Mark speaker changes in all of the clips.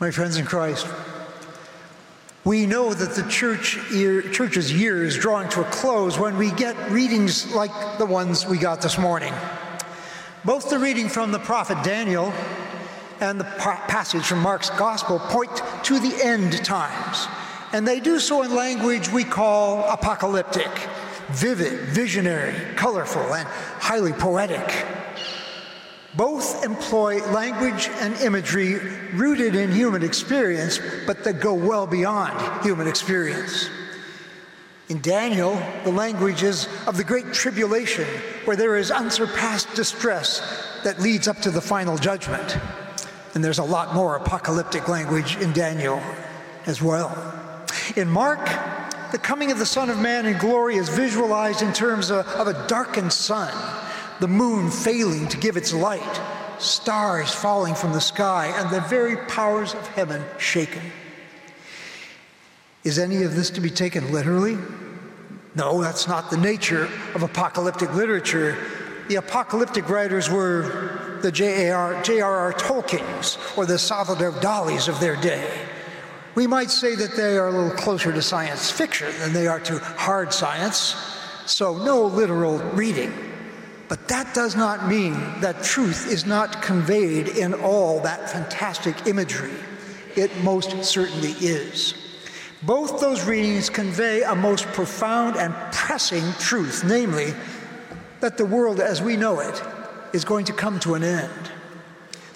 Speaker 1: My friends in Christ, we know that the church year, church's year is drawing to a close when we get readings like the ones we got this morning. Both the reading from the prophet Daniel and the passage from Mark's gospel point to the end times, and they do so in language we call apocalyptic, vivid, visionary, colorful, and highly poetic. Both employ language and imagery rooted in human experience, but that go well beyond human experience. In Daniel, the language is of the great tribulation, where there is unsurpassed distress that leads up to the final judgment. And there's a lot more apocalyptic language in Daniel as well. In Mark, the coming of the Son of Man in glory is visualized in terms of, of a darkened sun the moon failing to give its light, stars falling from the sky, and the very powers of heaven shaken. Is any of this to be taken literally? No, that's not the nature of apocalyptic literature. The apocalyptic writers were the J.R.R. Tolkien's or the Salvador Dali's of their day. We might say that they are a little closer to science fiction than they are to hard science, so no literal reading. But that does not mean that truth is not conveyed in all that fantastic imagery. It most certainly is. Both those readings convey a most profound and pressing truth, namely, that the world as we know it is going to come to an end.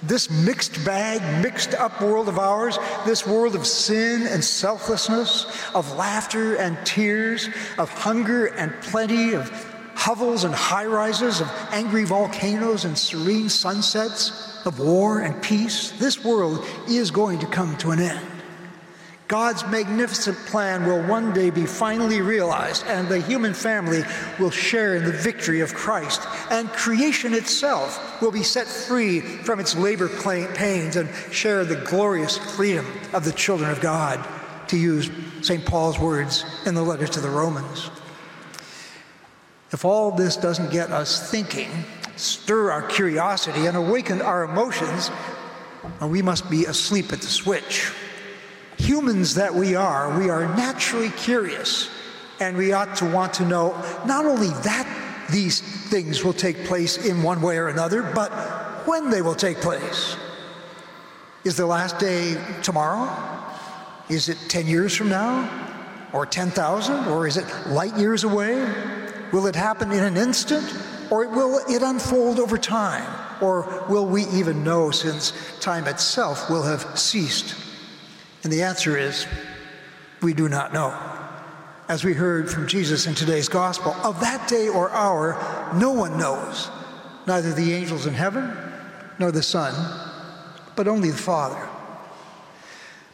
Speaker 1: This mixed bag, mixed up world of ours, this world of sin and selflessness, of laughter and tears, of hunger and plenty, of hovels and high rises, of angry volcanoes and serene sunsets, of war and peace, this world is going to come to an end. God's magnificent plan will one day be finally realized, and the human family will share in the victory of Christ, and creation itself will be set free from its labor pains and share the glorious freedom of the children of God, to use St. Paul's words in the letter to the Romans. If all this doesn't get us thinking, stir our curiosity, and awaken our emotions, we must be asleep at the switch. Humans that we are, we are naturally curious, and we ought to want to know not only that these things will take place in one way or another, but when they will take place. Is the last day tomorrow? Is it 10 years from now? Or 10,000? Or is it light years away? Will it happen in an instant, or will it unfold over time? Or will we even know since time itself will have ceased? And the answer is we do not know. As we heard from Jesus in today's gospel, of that day or hour, no one knows, neither the angels in heaven nor the Son, but only the Father.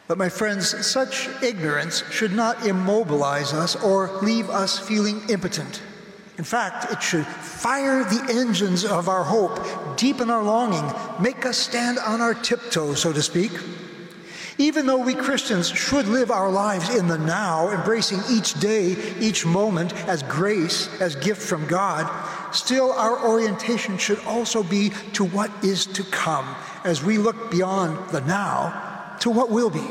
Speaker 1: But, my friends, such ignorance should not immobilize us or leave us feeling impotent. In fact, it should fire the engines of our hope, deepen our longing, make us stand on our tiptoes, so to speak. Even though we Christians should live our lives in the now, embracing each day, each moment as grace, as gift from God, still our orientation should also be to what is to come as we look beyond the now to what will be,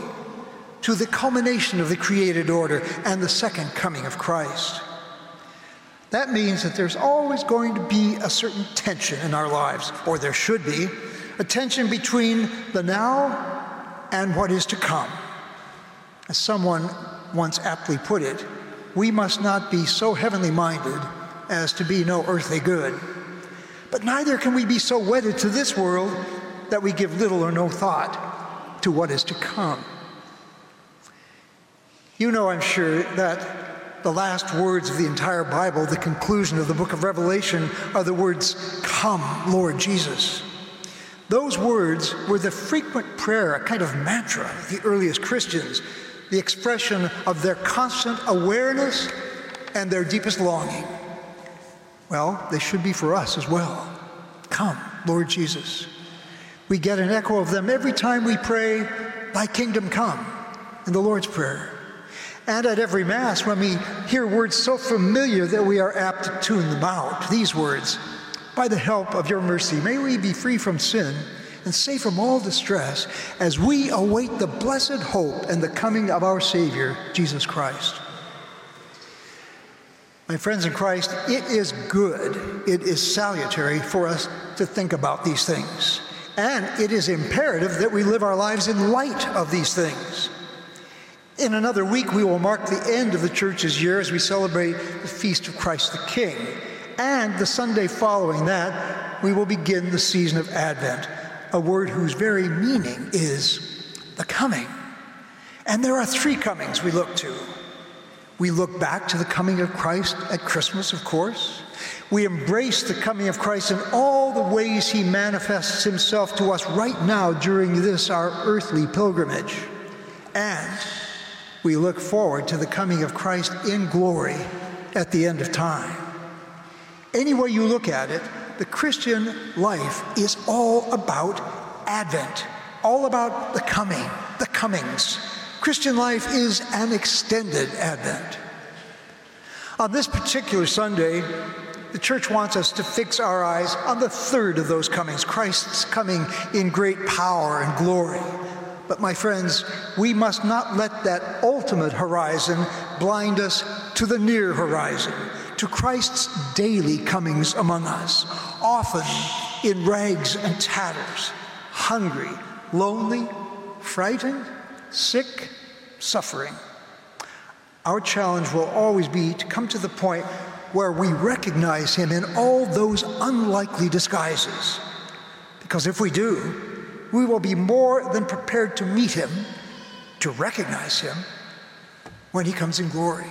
Speaker 1: to the culmination of the created order and the second coming of Christ. That means that there's always going to be a certain tension in our lives, or there should be, a tension between the now and what is to come. As someone once aptly put it, we must not be so heavenly minded as to be no earthly good. But neither can we be so wedded to this world that we give little or no thought to what is to come. You know, I'm sure, that the last words of the entire Bible, the conclusion of the book of Revelation, are the words, Come, Lord Jesus. Those words were the frequent prayer, a kind of mantra of the earliest Christians, the expression of their constant awareness and their deepest longing. Well, they should be for us as well. Come, Lord Jesus. We get an echo of them every time we pray, Thy kingdom come, in the Lord's Prayer and at every Mass when we hear words so familiar that we are apt to tune them out. These words By the help of your mercy, may we be free from sin and safe from all distress as we await the blessed hope and the coming of our Savior, Jesus Christ. My friends in Christ, it is good, it is salutary for us to think about these things. And it is imperative that we live our lives in light of these things. In another week, we will mark the end of the church's year as we celebrate the feast of Christ the King. And the Sunday following that, we will begin the season of Advent, a word whose very meaning is the coming. And there are three comings we look to we look back to the coming of Christ at Christmas, of course. We embrace the coming of Christ in all the ways he manifests himself to us right now during this, our earthly pilgrimage. And we look forward to the coming of Christ in glory at the end of time. Any way you look at it, the Christian life is all about Advent, all about the coming, the comings. Christian life is an extended Advent. On this particular Sunday, the church wants us to fix our eyes on the third of those comings, Christ's coming in great power and glory. But my friends, we must not let that ultimate horizon blind us to the near horizon, to Christ's daily comings among us, often in rags and tatters, hungry, lonely, frightened, sick, suffering. Our challenge will always be to come to the point where we recognize him in all those unlikely disguises. Because if we do, we will be more than prepared to meet him, to recognize him, when he comes in glory.